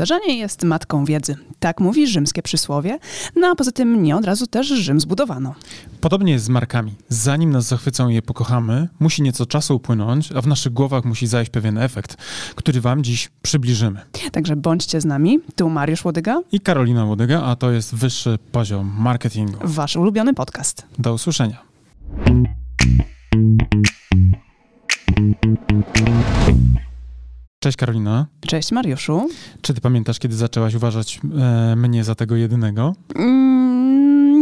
Powtarzanie jest matką wiedzy. Tak mówi rzymskie przysłowie, no a poza tym nie od razu też Rzym zbudowano. Podobnie jest z markami. Zanim nas zachwycą i je pokochamy, musi nieco czasu upłynąć, a w naszych głowach musi zajść pewien efekt, który wam dziś przybliżymy. Także bądźcie z nami. Tu Mariusz Łodyga. I Karolina Łodyga, a to jest wyższy poziom marketingu. Wasz ulubiony podcast. Do usłyszenia. Cześć Karolina. Cześć Mariuszu. Czy ty pamiętasz, kiedy zaczęłaś uważać e, mnie za tego jedynego? Mm,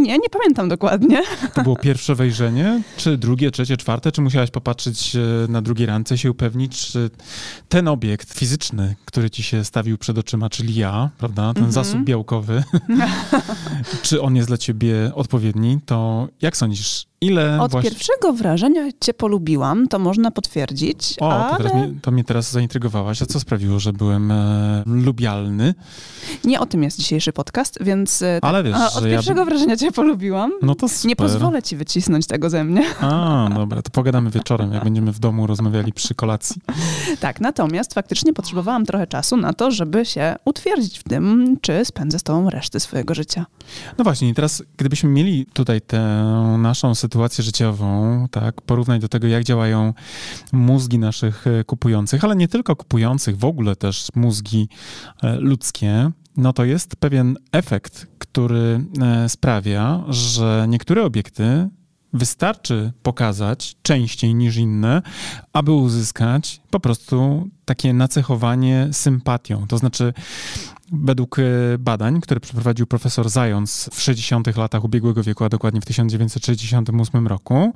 nie, nie pamiętam dokładnie. To było pierwsze wejrzenie, czy drugie, trzecie, czwarte? Czy musiałaś popatrzeć e, na drugiej rance, się upewnić, czy ten obiekt fizyczny, który ci się stawił przed oczyma, czyli ja, prawda, ten mm -hmm. zasób białkowy, czy on jest dla ciebie odpowiedni, to jak sądzisz, Ile Od właśnie... pierwszego wrażenia cię polubiłam, to można potwierdzić. O, ale... to, mnie, to mnie teraz zaintrygowałaś. A co sprawiło, że byłem e, lubialny? Nie o tym jest dzisiejszy podcast, więc e, ale wiesz, a, od pierwszego ja... wrażenia cię polubiłam. No to super. Nie pozwolę ci wycisnąć tego ze mnie. A, dobra, to pogadamy wieczorem, jak będziemy w domu rozmawiali przy kolacji. tak, natomiast faktycznie potrzebowałam trochę czasu na to, żeby się utwierdzić w tym, czy spędzę z tobą resztę swojego życia. No właśnie, i teraz gdybyśmy mieli tutaj tę naszą sytuację, życiową, tak, porównać do tego, jak działają mózgi naszych kupujących, ale nie tylko kupujących, w ogóle też mózgi e, ludzkie, no to jest pewien efekt, który e, sprawia, że niektóre obiekty wystarczy pokazać częściej niż inne, aby uzyskać po prostu takie nacechowanie sympatią. To znaczy, według e, badań, które przeprowadził profesor Zając w 60. latach ubiegłego wieku, a dokładnie w 1968 roku,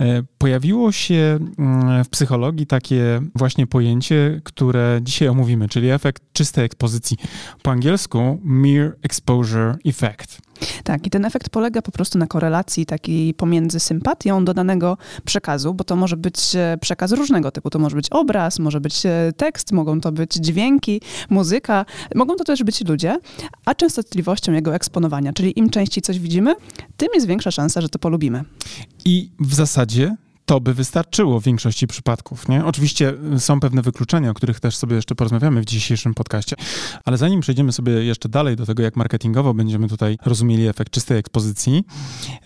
e, pojawiło się mm, w psychologii takie właśnie pojęcie, które dzisiaj omówimy, czyli efekt czystej ekspozycji. Po angielsku mere exposure effect. Tak, i ten efekt polega po prostu na korelacji takiej pomiędzy sympatią do danego przekazu, bo to może być e, przekaz różnego typu. To może być obraz, może być e, tekst, mogą to być dźwięki, muzyka, mogą to też być ludzie, a częstotliwością jego eksponowania, czyli im częściej coś widzimy, tym jest większa szansa, że to polubimy. I w zasadzie to by wystarczyło w większości przypadków. Nie? Oczywiście są pewne wykluczenia, o których też sobie jeszcze porozmawiamy w dzisiejszym podcaście, ale zanim przejdziemy sobie jeszcze dalej do tego, jak marketingowo będziemy tutaj rozumieli efekt czystej ekspozycji,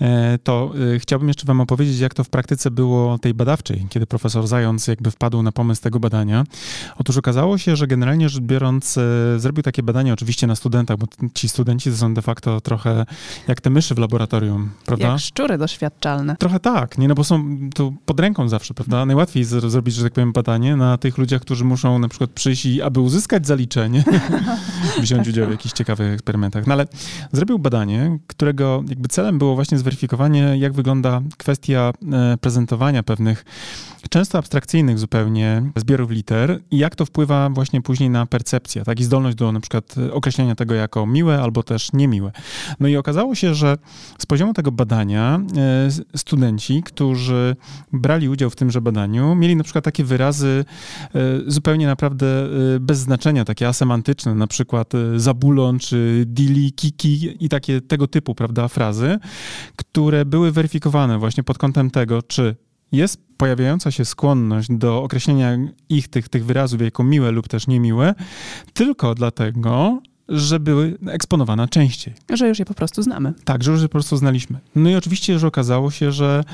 e, to e, chciałbym jeszcze wam opowiedzieć, jak to w praktyce było tej badawczej, kiedy profesor Zając jakby wpadł na pomysł tego badania. Otóż okazało się, że generalnie rzecz biorąc e, zrobił takie badanie oczywiście na studentach, bo ci studenci to są de facto trochę jak te myszy w laboratorium, prawda? Jak szczury doświadczalne. Trochę tak, nie? No bo są pod ręką zawsze, prawda? Najłatwiej zrobić, że tak powiem, badanie na tych ludziach, którzy muszą na przykład przyjść i aby uzyskać zaliczenie, wziąć udział w jakichś ciekawych eksperymentach. No ale zrobił badanie, którego jakby celem było właśnie zweryfikowanie, jak wygląda kwestia e, prezentowania pewnych często abstrakcyjnych zupełnie zbiorów liter i jak to wpływa właśnie później na percepcję, tak i zdolność do na przykład określenia tego jako miłe albo też niemiłe. No i okazało się, że z poziomu tego badania e, studenci, którzy brali udział w tymże badaniu, mieli na przykład takie wyrazy e, zupełnie naprawdę e, bez znaczenia, takie asemantyczne, na przykład zabulon czy dili, kiki i takie tego typu, prawda, frazy, które były weryfikowane właśnie pod kątem tego, czy jest pojawiająca się skłonność do określenia ich, tych, tych wyrazów jako miłe lub też niemiłe, tylko dlatego, że były eksponowane częściej. Że już je po prostu znamy. Tak, że już je po prostu znaliśmy. No i oczywiście, że okazało się, że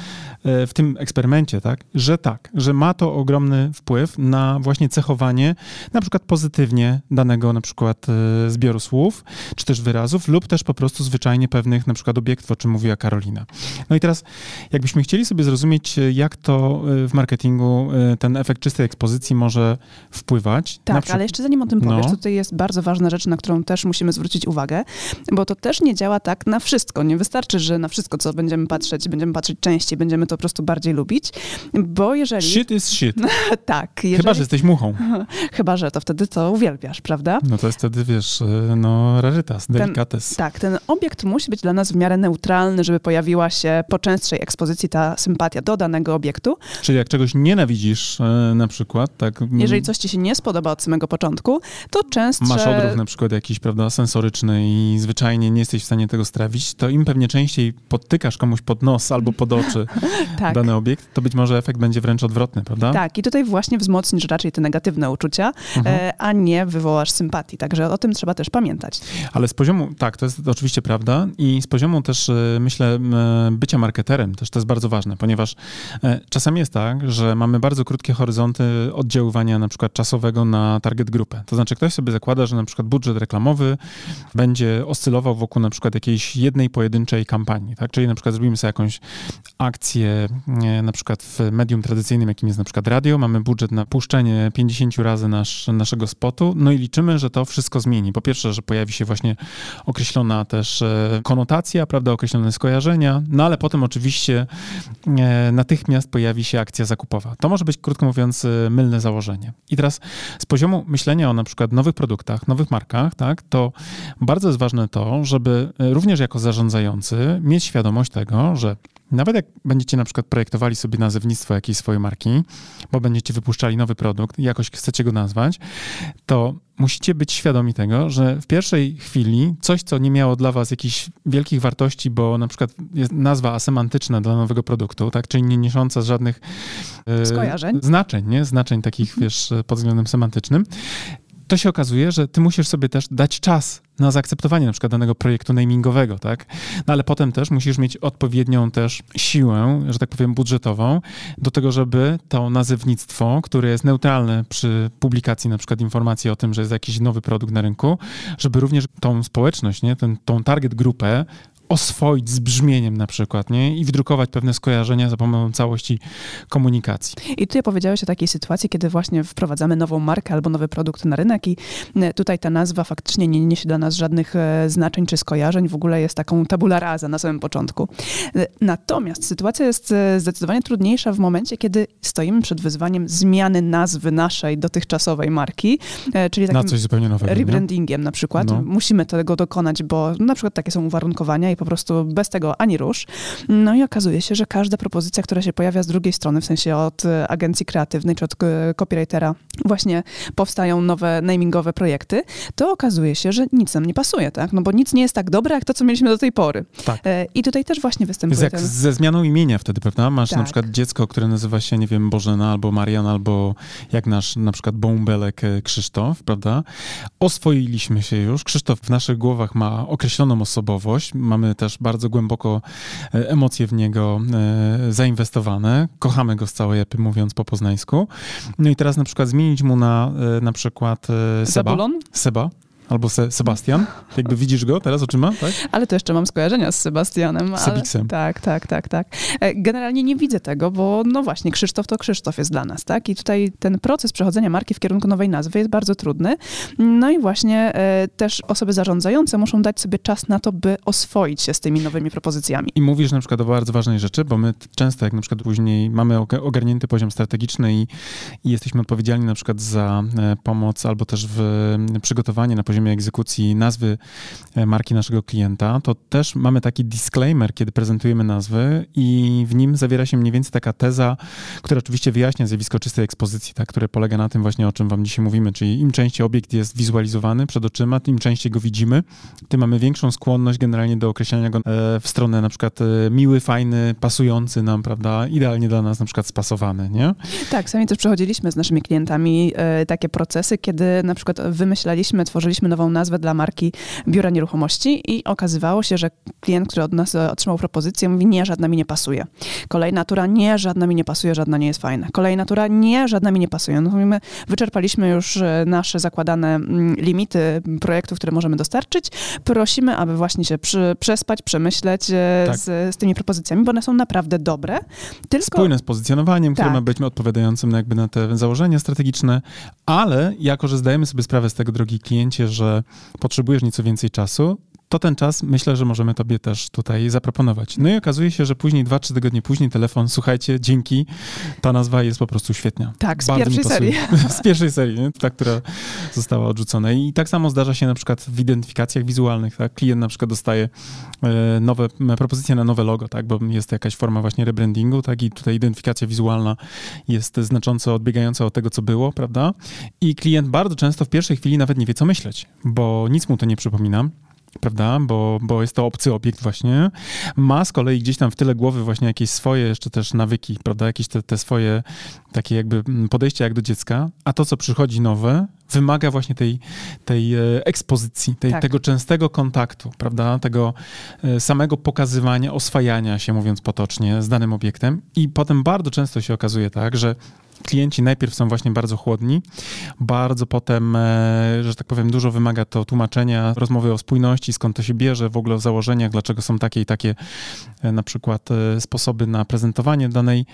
e, w tym eksperymencie, tak, że tak, że ma to ogromny wpływ na właśnie cechowanie na przykład pozytywnie danego na przykład e, zbioru słów, czy też wyrazów, lub też po prostu zwyczajnie pewnych na przykład obiektów, o czym mówiła Karolina. No i teraz, jakbyśmy chcieli sobie zrozumieć, jak to e, w marketingu ten efekt czystej ekspozycji może wpływać. Tak, przykład... ale jeszcze zanim o tym powiesz, no. tutaj jest bardzo ważna rzecz, na którą też musimy zwrócić uwagę, bo to też nie działa tak na wszystko. Nie wystarczy, że na wszystko, co będziemy patrzeć, będziemy patrzeć częściej, będziemy to po prostu bardziej lubić, bo jeżeli... Shit is shit. tak. Jeżeli... Chyba, że jesteś muchą. Chyba, że to wtedy to uwielbiasz, prawda? No to jest wtedy, wiesz, e, no rarytas, delikates. Ten, tak, ten obiekt musi być dla nas w miarę neutralny, żeby pojawiła się po częstszej ekspozycji ta sympatia do danego obiektu. Czyli jak czegoś nienawidzisz e, na przykład, tak... Jeżeli coś ci się nie spodoba od samego początku, to często... Masz odruch na przykład jakiś jakiś, prawda, sensoryczny i zwyczajnie nie jesteś w stanie tego strawić, to im pewnie częściej podtykasz komuś pod nos albo pod oczy tak. dany obiekt, to być może efekt będzie wręcz odwrotny, prawda? Tak, i tutaj właśnie wzmocnisz raczej te negatywne uczucia, mhm. E, a nie wywołasz sympatii, także o tym trzeba też pamiętać. Ale z poziomu, tak, to jest oczywiście prawda i z poziomu też, e, myślę, bycia marketerem też to jest bardzo ważne, ponieważ e, czasami jest tak, że mamy bardzo krótkie horyzonty oddziaływania na przykład czasowego na target grupę. To znaczy ktoś sobie zakłada, że na przykład budżet reklamowy będzie oscylował wokół na przykład jakiejś jednej pojedynczej kampanii, tak? Czyli na przykład zrobimy sobie jakąś akcję na przykład w medium tradycyjnym, jakim jest na przykład radio, mamy budżet na puszczenie 50 razy nasz, naszego spotu, no i liczymy, że to wszystko zmieni. Po pierwsze, że pojawi się właśnie określona też e, konotacja, prawda, określone skojarzenia, no ale potem oczywiście e, natychmiast pojawi się akcja zakupowa. To może być, krótko mówiąc, e, mylne założenie. I teraz z poziomu myślenia o na przykład nowych produktach, nowych markach, tak, to bardzo jest ważne to, żeby również jako zarządzający mieć świadomość tego, że nawet jak będziecie na przykład projektowali sobie nazewnictwo jakiejś swojej marki, bo będziecie wypuszczali nowy produkt i jakoś chcecie go nazwać, to musicie być świadomi tego, że w pierwszej chwili coś, co nie miało dla was jakichś wielkich wartości, bo na przykład jest nazwa asemantyczna dla nowego produktu, tak, czyli nie niosąca żadnych e, Skojarzeń. znaczeń, nie? Znaczeń takich, mhm. wiesz, pod względem semantycznym, to się okazuje, że ty musisz sobie też dać czas na zaakceptowanie na przykład danego projektu namingowego, tak? No ale potem też musisz mieć odpowiednią też siłę, że tak powiem, budżetową do tego, żeby to nazewnictwo, które jest neutralne przy publikacji na przykład informacji o tym, że jest jakiś nowy produkt na rynku, żeby również tą społeczność, nie, ten, tą target grupę oswoić z brzmieniem na przykład, nie? I wdrukować pewne skojarzenia za pomocą całości komunikacji. I tutaj powiedziałeś o takiej sytuacji, kiedy właśnie wprowadzamy nową markę albo nowy produkt na rynek i e, tutaj ta nazwa faktycznie nie niesie dla nas żadnych e, znaczeń czy skojarzeń, w ogóle jest taką tabula rasa na samym początku. E, natomiast sytuacja jest zdecydowanie trudniejsza w momencie, kiedy stoimy przed wyzwaniem zmiany nazwy naszej dotychczasowej marki, czyli takim na coś zupełnie nowego, rebrandingiem nie? na przykład. No. Musimy tego dokonać, bo na przykład takie są uwarunkowania i po prostu bez tego ani rusz. No i okazuje się, że każda propozycja, która się pojawia z drugiej strony, w sensie od e, agencji kreatywnej czy od e, copywritera, właśnie powstają nowe namingowe projekty, to okazuje się, że nic nam nie pasuje, tak? No bo nic nie jest tak dobre, jak to, co mieliśmy do tej pory. Tak. E, I tutaj też właśnie występuje jest jak ten... ze zmianą imienia wtedy, prawda? Masz tak. na przykład dziecko, które nazywa się, nie wiem, Bożena albo Marian, albo jak nasz na przykład Bąbelek Krzysztof, prawda? Oswoiliśmy się już. Krzysztof w naszych głowach ma określoną osobowość, mamy też bardzo głęboko e, emocje w niego e, zainwestowane. Kochamy go z całej epy, mówiąc po poznańsku. No i teraz na przykład zmienić mu na e, na przykład Seba. Zabulon? Seba albo Se Sebastian. Jakby widzisz go teraz oczyma, tak? Ale to jeszcze mam skojarzenia z Sebastianem. Sebiksem. Tak, tak, tak, tak. Generalnie nie widzę tego, bo no właśnie, Krzysztof to Krzysztof jest dla nas, tak? I tutaj ten proces przechodzenia marki w kierunku nowej nazwy jest bardzo trudny. No i właśnie e, też osoby zarządzające muszą dać sobie czas na to, by oswoić się z tymi nowymi propozycjami. I mówisz na przykład o bardzo ważnej rzeczy, bo my często, jak na przykład później mamy ogarnięty poziom strategiczny i, i jesteśmy odpowiedzialni na przykład za e, pomoc albo też w przygotowanie na poziomie poziomie egzekucji nazwy e, marki naszego klienta, to też mamy taki disclaimer, kiedy prezentujemy nazwy i w nim zawiera się mniej więcej taka teza, która oczywiście wyjaśnia zjawisko czystej ekspozycji, tak, które polega na tym właśnie, o czym wam dzisiaj mówimy, czyli im częściej obiekt jest wizualizowany przed oczyma, im częściej go widzimy, tym mamy większą skłonność generalnie do określenia go e, w stronę na przykład e, miły, fajny, pasujący nam, prawda, idealnie dla nas na przykład spasowany, nie? Tak, sami też przechodziliśmy z naszymi klientami takie procesy, kiedy na przykład wymyślaliśmy, tworzyliśmy nową nazwę dla marki biura nieruchomości i okazywało się, że klient, który od nas otrzymał propozycję, mówi nie, żadna mi nie pasuje. Kolejna tura, nie, żadna mi nie pasuje, żadna nie jest fajna. Kolejna tura, nie, żadna mi nie pasuje. No mówimy, wyczerpaliśmy już e, nasze zakładane mm, limity projektów, które możemy dostarczyć. Prosimy, aby właśnie się przy, przespać, przemyśleć e, tak. z, z, tymi propozycjami, bo one są naprawdę dobre. Tylko... Spójne z pozycjonowaniem, które tak. ma być odpowiadającym na jakby na te założenia strategiczne, ale jako, że zdajemy sobie sprawę z tego, drogi kliencie, że potrzebujesz nieco więcej czasu, to ten czas myślę, że możemy tobie też tutaj zaproponować. No i okazuje się, że później, dwa, trzy tygodnie później telefon, słuchajcie, dzięki, ta nazwa jest po prostu świetna. Tak, z Bardzo pierwszej serii. z pierwszej serii, nie? ta, która została odrzucona. I tak samo zdarza się na przykład w identyfikacjach wizualnych, tak? Klient na przykład dostaje e, nowe, propozycje na nowe logo, tak? Bo jest jakaś forma właśnie rebrandingu, tak? I tutaj identyfikacja wizualna jest znacząco odbiegająca od tego, co było, prawda? I klient bardzo często w pierwszej chwili nawet nie wie, co myśleć, bo nic mu to nie przypomina prawda, bo, bo jest to obcy obiekt właśnie, ma z kolei gdzieś tam w tyle głowy właśnie jakieś swoje jeszcze też nawyki, prawda, jakieś te, te swoje takie jakby podejścia jak do dziecka, a to, co przychodzi nowe, wymaga właśnie tej, tej e, ekspozycji, tej, tak. tego częstego kontaktu, prawda, tego e, samego pokazywania, oswajania się, mówiąc potocznie, z danym obiektem. I potem bardzo często się okazuje tak, że klienci najpierw są właśnie bardzo chłodni, bardzo potem, e, że tak powiem, dużo wymaga to tłumaczenia, rozmowy o spójności, skąd to się bierze, w ogóle o założeniach, dlaczego są takie i takie na przykład sposoby na prezentowanie danej,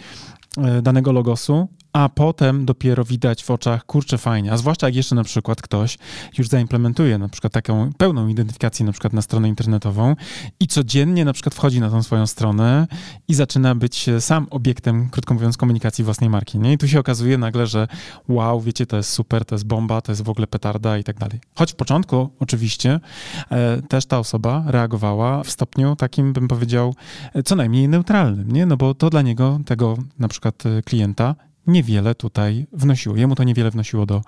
danego logosu, a potem dopiero widać w oczach, kurczę, fajnie. A zwłaszcza jak jeszcze na przykład ktoś już zaimplementuje na przykład taką pełną identyfikację na przykład na stronę internetową i codziennie na przykład wchodzi na tą swoją stronę i zaczyna być sam obiektem, krótko mówiąc, komunikacji własnej marki. Nie? I tu się okazuje nagle, że wow, wiecie, to jest super, to jest bomba, to jest w ogóle petarda i tak dalej. Choć w początku oczywiście e, też ta osoba reagowała w stopniu takim, bym powiedział, e, co najmniej neutralnym, nie? No bo to dla niego, tego na przykład e, klienta, niewiele tutaj wnosiło. Jemu to niewiele wnosiło do,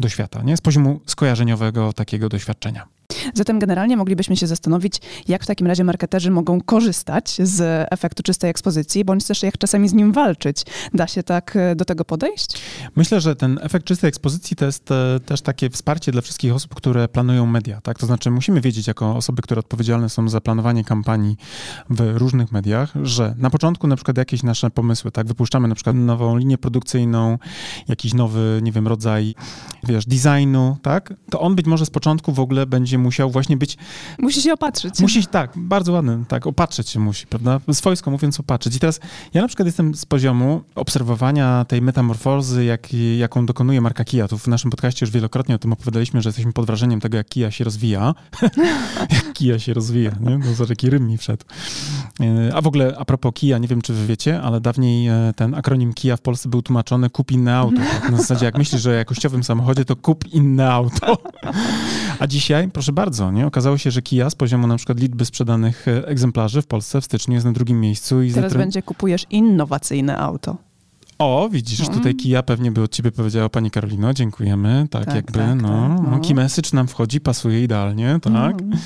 do świata, nie? Z poziomu skojarzeniowego takiego doświadczenia. Zatem generalnie moglibyśmy się zastanowić, jak w takim razie marketerzy mogą korzystać z efektu czystej ekspozycji, bądź też jak czasami z nim walczyć. Da się tak e, do tego podejść? Myślę, że ten efekt czystej ekspozycji to jest e, też takie wsparcie dla wszystkich osób, które planują media. Tak? To znaczy musimy wiedzieć, jako osoby, które odpowiedzialne są za planowanie kampanii w różnych mediach, że na początku na przykład jakieś nasze pomysły, tak, wypuszczamy na przykład nową linię produkcyjną, jakiś nowy, nie wiem, rodzaj, wiesz, designu, tak, to on być może z początku w ogóle będzie musiał właśnie być... Musi się opatrzyć. Musi, tak, bardzo ładny, tak, opatrzyć się musi, prawda? Swojsko mówiąc opatrzyć. I teraz ja na przykład jestem z poziomu obserwowania tej metamorfozy, jak, jaką dokonuje marka Kia. Tu w naszym podcaście już wielokrotnie o tym opowiadaliśmy, że jesteśmy pod wrażeniem tego, jak Kia się rozwija. jak Kia się rozwija, nie? No, za taki rym mi wszedł. E, a w ogóle a propos Kia, nie wiem, czy wy wiecie, ale dawniej e, ten akronim Kia w Polsce był tłumaczony kup inne auto. Na zasadzie, jak myślisz, że o jakościowym samochodzie, to kup inne auto. A dzisiaj, proszę bardzo, nie? Okazało się, że Kia z poziomu na przykład liczby sprzedanych e, egzemplarzy w Polsce w styczniu jest na drugim miejscu. I Teraz będzie kupujesz innowacyjne auto. O, widzisz, mm. tutaj Kia pewnie by od ciebie powiedziała pani Karolino, dziękujemy, tak, tak jakby, tak, no, tak, no. Message nam wchodzi, pasuje idealnie, tak. Mm.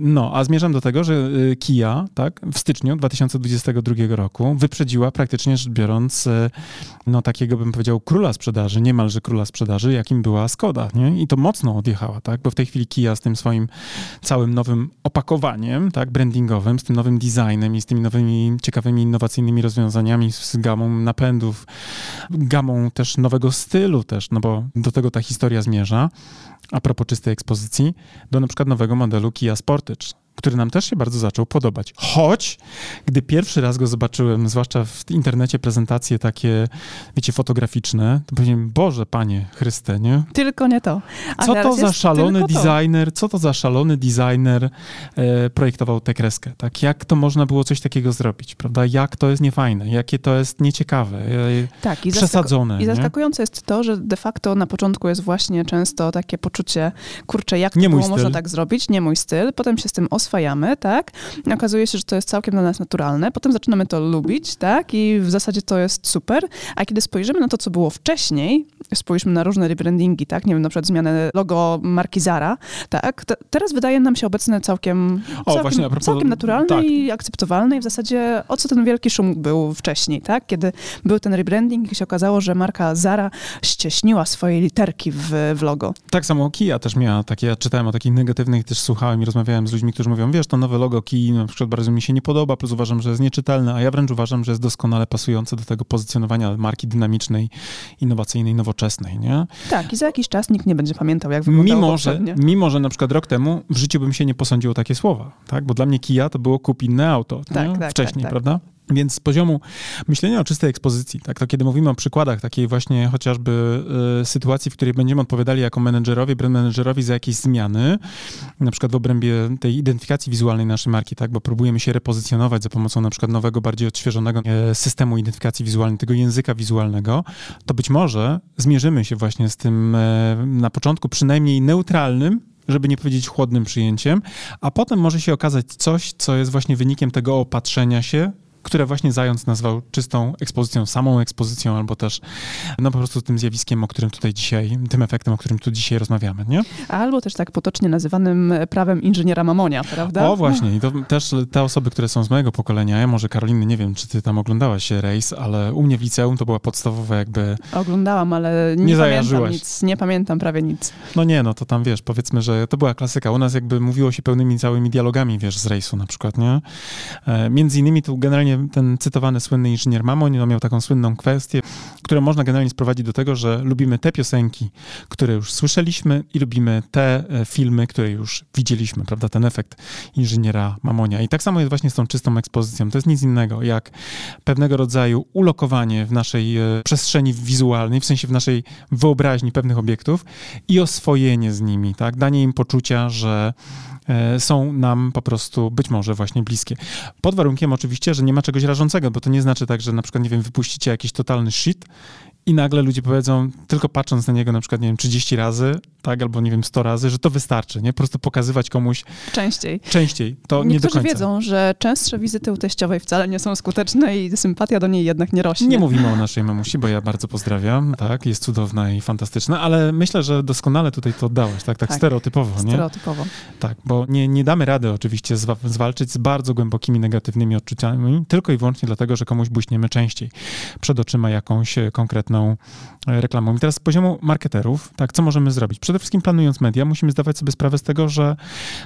No, a zmierzam do tego, że y, Kia, tak, w styczniu 2022 roku wyprzedziła praktycznie rzecz biorąc, y, no, takiego bym powiedział króla sprzedaży, niemalże króla sprzedaży, jakim była Skoda, nie? I to mocno odjechała, tak, bo w tej chwili Kia z tym swoim całym nowym opakowaniem, tak, brandingowym, z tym nowym designem i z tymi nowymi, ciekawymi, innowacyjnymi rozwiązaniami, z gamą napędu, trendów, gamą też nowego stylu też, no bo do tego ta historia zmierza, a propos czystej ekspozycji, do przykład nowego modelu Kia Sportage który nam też się bardzo zaczął podobać. Choć, gdy pierwszy raz go zobaczyłem, zwłaszcza w internecie prezentacje takie, wiecie, fotograficzne, to powiedziałem, Boże, Panie Chryste, nie? Tylko nie to. A co to za szalony designer, co to za szalony designer e, projektował tę kreskę, tak? Jak to można było coś takiego zrobić, prawda? Jak to jest niefajne, jakie to jest nieciekawe, e, tak, i przesadzone. I zaskakujące jest to, że de facto na początku jest właśnie często takie poczucie, kurczę, jak to nie było można tak zrobić, nie mój styl, potem się z tym oswajamy, tak? Okazuje się, że to jest całkiem dla nas naturalne. Potem zaczynamy to lubić, tak? I w zasadzie to jest super. A kiedy spojrzymy na to, co było wcześniej, spójrzmy na różne rebrandingi, tak? Nie wiem, na przykład zmianę logo marki Zara, tak? teraz wydaje nam się obecne całkiem, o, całkiem, właśnie, propos, całkiem naturalne tak. i akceptowalne i w zasadzie o co ten wielki szum był wcześniej, tak? Kiedy był ten rebranding i się okazało, że marka Zara ścieśniła swoje literki w, w logo. Tak samo Kia też miała takie, ja czytałem o takich negatywnych, też słuchałem i rozmawiałem z ludźmi, którzy mówią, wiesz, to nowe logo Kii na przykład bardzo mi się nie podoba, plus uważam, że jest nieczytelne, a ja wręcz uważam, że jest doskonale pasujące do tego pozycjonowania marki dynamicznej, innowacyjnej, nowoczesnej, nie? Tak, i za jakiś czas nikt nie będzie pamiętał, jak wyglądało mimo, że, mimo, że na przykład rok temu w życiu bym się nie posądził o takie słowa, tak? Bo dla mnie Kia to było kup inne auto, tak, tak, wcześniej, tak, tak. prawda? Więc z poziomu myślenia o czystej ekspozycji, tak, to kiedy mówimy o przykładach takiej właśnie chociażby y, sytuacji, w której będziemy odpowiadali jako menedżerowie, brand menedżerowi za jakieś zmiany, na przykład w obrębie tej identyfikacji wizualnej naszej marki, tak, bo próbujemy się repozycjonować za pomocą na przykład nowego, bardziej odświeżonego e, systemu identyfikacji wizualnej, tego języka wizualnego, to być może zmierzymy się właśnie z tym e, na początku przynajmniej neutralnym, żeby nie powiedzieć chłodnym przyjęciem, a potem może się okazać coś, co jest właśnie wynikiem tego opatrzenia się które właśnie Zając nazwał czystą ekspozycją, samą ekspozycją, albo też no po prostu tym zjawiskiem, o którym tutaj dzisiaj, tym efektem, o którym tu dzisiaj rozmawiamy, nie? Albo też tak potocznie nazywanym prawem inżyniera Mamonia, prawda? O właśnie, i to też te osoby, które są z mojego pokolenia, ja może Karoliny, nie wiem, czy ty tam oglądałaś rejs, ale u mnie w liceum to była podstawowa jakby... Oglądałam, ale nie, nie pamiętam nic, nie pamiętam prawie nic. No nie, no to tam wiesz, powiedzmy, że to była klasyka. U nas jakby mówiło się pełnymi całymi dialogami, wiesz, z rejsu na przykład, nie? E, między innymi tu generalnie ten cytowany słynny inżynier Mamoń no miał taką słynną kwestię, którą można generalnie sprowadzić do tego, że lubimy te piosenki, które już słyszeliśmy i lubimy te e, filmy, które już widzieliśmy, prawda? Ten efekt inżyniera Mamonia. I tak samo jest właśnie z tą czystą ekspozycją. To jest nic innego jak pewnego rodzaju ulokowanie w naszej e, przestrzeni wizualnej, w sensie w naszej wyobraźni pewnych obiektów i oswojenie z nimi, tak? Danie im poczucia, że są nam po prostu być może właśnie bliskie. Pod warunkiem oczywiście, że nie ma czegoś rażącego, bo to nie znaczy tak, że na przykład, nie wiem, wypuścicie jakiś totalny shit i nagle ludzie powiedzą, tylko patrząc na niego na przykład, nie wiem, 30 razy, tak, albo nie wiem, 100 razy, że to wystarczy, nie? Po prostu pokazywać komuś... Częściej. Częściej, to Niektórzy nie do końca. wiedzą, że częstsze wizyty u teściowej wcale nie są skuteczne i sympatia do niej jednak nie rośnie. Nie mówimy o naszej mamusi, bo ja bardzo pozdrawiam, tak, jest cudowna i fantastyczna, ale myślę, że doskonale tutaj to oddałaś, tak, tak, tak stereotypowo, nie? Stereotypowo. Tak, bo nie, nie damy rady oczywiście zwalczyć z bardzo głębokimi negatywnymi odczuciami, tylko i wyłącznie dlatego, że komuś buśniemy częściej przed oczyma jakąś konkretną e, reklamą. I teraz z poziomu marketerów, tak, co możemy zrobić? Przede wszystkim planując media, musimy zdawać sobie sprawę z tego, że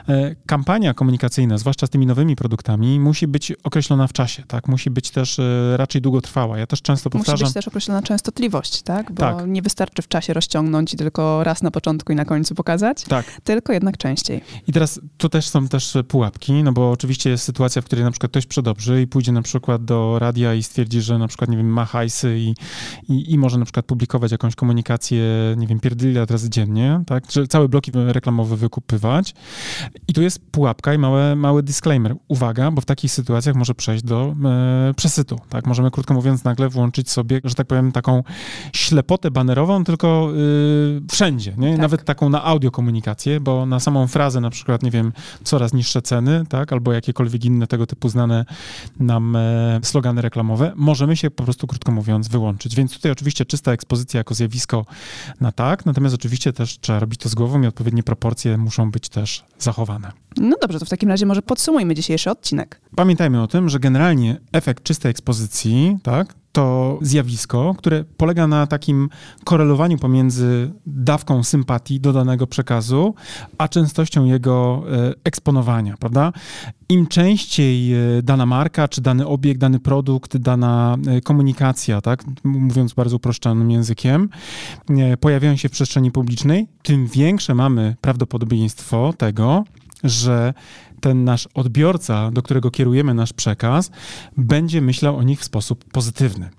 e, kampania komunikacyjna, zwłaszcza z tymi nowymi produktami, musi być określona w czasie, tak? Musi być też e, raczej długotrwała. Ja też często powtarzam... Musi być też określona częstotliwość, tak? Bo tak. nie wystarczy w czasie rozciągnąć i tylko raz na początku i na końcu pokazać, tak. tylko jednak częściej. I teraz tu też są też pułapki, no bo oczywiście jest sytuacja, w której na przykład ktoś przedobrzy i pójdzie na przykład do radia i stwierdzi, że na przykład, nie wiem, ma hajsy i, i, i może na przykład publikować jakąś komunikację, nie wiem, pierdyle razy dziennie, tak? Że całe bloki reklamowe wykupywać. I tu jest pułapka i mały, mały disclaimer. Uwaga, bo w takich sytuacjach może przejść do e, przesytu, tak? Możemy, krótko mówiąc, nagle włączyć sobie, że tak powiem, taką ślepotę banerową, tylko y, wszędzie, nie? Tak. Nawet taką na audio komunikację, bo na samą frazę na przykład, nie wiem, coraz niższe ceny, tak? Albo jakiekolwiek inne tego typu znane nam e, slogany reklamowe, możemy się po prostu, krótko mówiąc, wyłączyć. Więc tutaj oczywiście czysta ekspozycja jako zjawisko na tak, natomiast oczywiście też trzeba robić to z głową i odpowiednie proporcje muszą być też zachowane. No dobrze, to w takim razie może podsumujmy dzisiejszy odcinek. Pamiętajmy o tym, że generalnie efekt czystej ekspozycji, tak, to zjawisko, które polega na takim korelowaniu pomiędzy dawką sympatii do danego przekazu, a częstością jego e, eksponowania, prawda? Im częściej e, dana marka, czy dany obiekt, dany produkt, dana e, komunikacja, tak, mówiąc bardzo uproszczonym językiem, pojawiają się w przestrzeni publicznej, tym większe mamy prawdopodobieństwo tego, że ten nasz odbiorca, do którego kierujemy nasz przekaz, będzie myślał o nich w sposób pozytywny.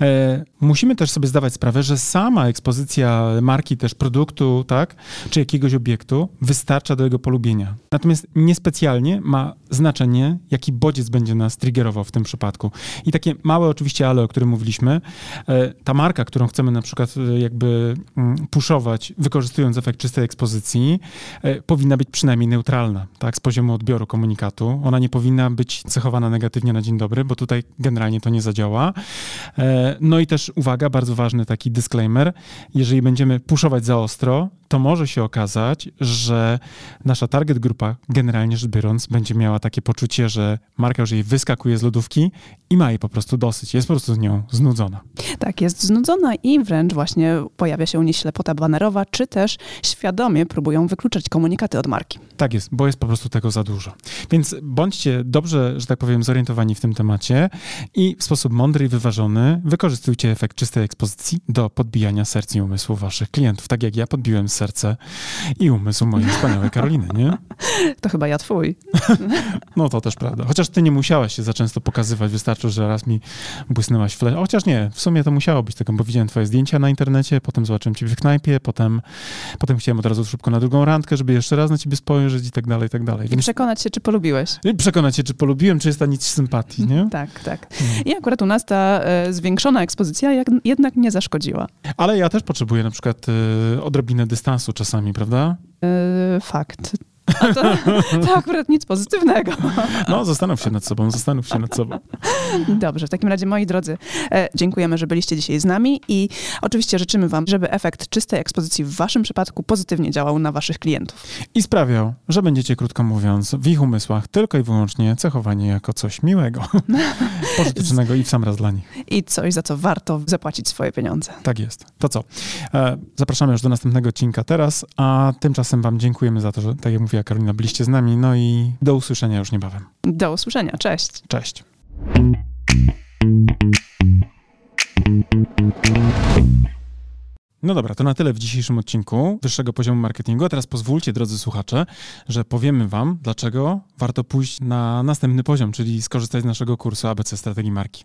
E, musimy też sobie zdawać sprawę, że sama ekspozycja marki, też produktu, tak, czy jakiegoś obiektu wystarcza do jego polubienia. Natomiast niespecjalnie ma znaczenie, jaki bodziec będzie nas triggerował w tym przypadku. I takie małe oczywiście ale, o którym mówiliśmy, e, ta marka, którą chcemy na przykład e, jakby mm, puszować, wykorzystując efekt czystej ekspozycji, powinna być przynajmniej neutralna, tak, z poziomu odbioru komunikatu. Ona nie powinna być cechowana negatywnie na dzień dobry, bo tutaj generalnie to nie zadziała. E, no i też uwaga, bardzo ważny taki disclaimer, jeżeli będziemy puszować za ostro, to może się okazać, że nasza target grupa, generalnie rzecz biorąc, będzie miała takie poczucie, że marka już jej wyskakuje z lodówki i ma jej po prostu dosyć. Jest po prostu z nią znudzona. Tak, jest znudzona i wręcz właśnie pojawia się u niej ślepota banerowa, czy też świadomie próbują wykluczać komunikaty od marki. Tak jest, bo jest po prostu tego za dużo. Więc bądźcie dobrze, że tak powiem, zorientowani w tym temacie i w sposób mądry i wyważony wykorzystujcie efekt czystej ekspozycji do podbijania serc i umysłów waszych klientów, tak jak ja podbiłem serce serce i umysł mojej wspaniałej Karoliny, nie? To chyba ja twój. No to też prawda. Chociaż ty nie musiałaś się za często pokazywać, wystarczy, że raz mi błysnęłaś flash. Chociaż nie, w sumie to musiało być tego, bo widziałem twoje zdjęcia na internecie, potem zobaczyłem ciebie w knajpie, potem, potem chciałem od razu szybko na drugą randkę, żeby jeszcze raz na ciebie spojrzeć i tak dalej, i tak dalej. I przekonać się, czy polubiłeś. I przekonać się, czy polubiłem, czy jest ta nic sympatii, nie? Tak, tak. I akurat u nas ta e, zwiększona ekspozycja jak, jednak nie zaszkodziła. Ale ja też potrzebuję na przykład e, odrobinę dystansu czasami, prawda? E, fakt. A to, to akurat nic pozytywnego. No, zastanów się nad sobą, zastanów się nad sobą. Dobrze, w takim razie, moi drodzy, e, dziękujemy, że byliście dzisiaj z nami i oczywiście życzymy Wam, żeby efekt czystej ekspozycji w Waszym przypadku pozytywnie działał na Waszych klientów. I sprawiał, że będziecie, krótko mówiąc, w ich umysłach tylko i wyłącznie cechowanie jako coś miłego, pożytecznego i w sam raz dla nich. I coś, za co warto zapłacić swoje pieniądze. Tak jest. To co? E, zapraszamy już do następnego odcinka teraz, a tymczasem Wam dziękujemy za to, że, tak jak mówiła Karolina, byliście z nami, no i do usłyszenia już niebawem. Do usłyszenia. Cześć. Cześć. No dobra, to na tyle w dzisiejszym odcinku wyższego poziomu marketingu. A teraz pozwólcie, drodzy słuchacze, że powiemy Wam, dlaczego warto pójść na następny poziom, czyli skorzystać z naszego kursu ABC Strategii Marki.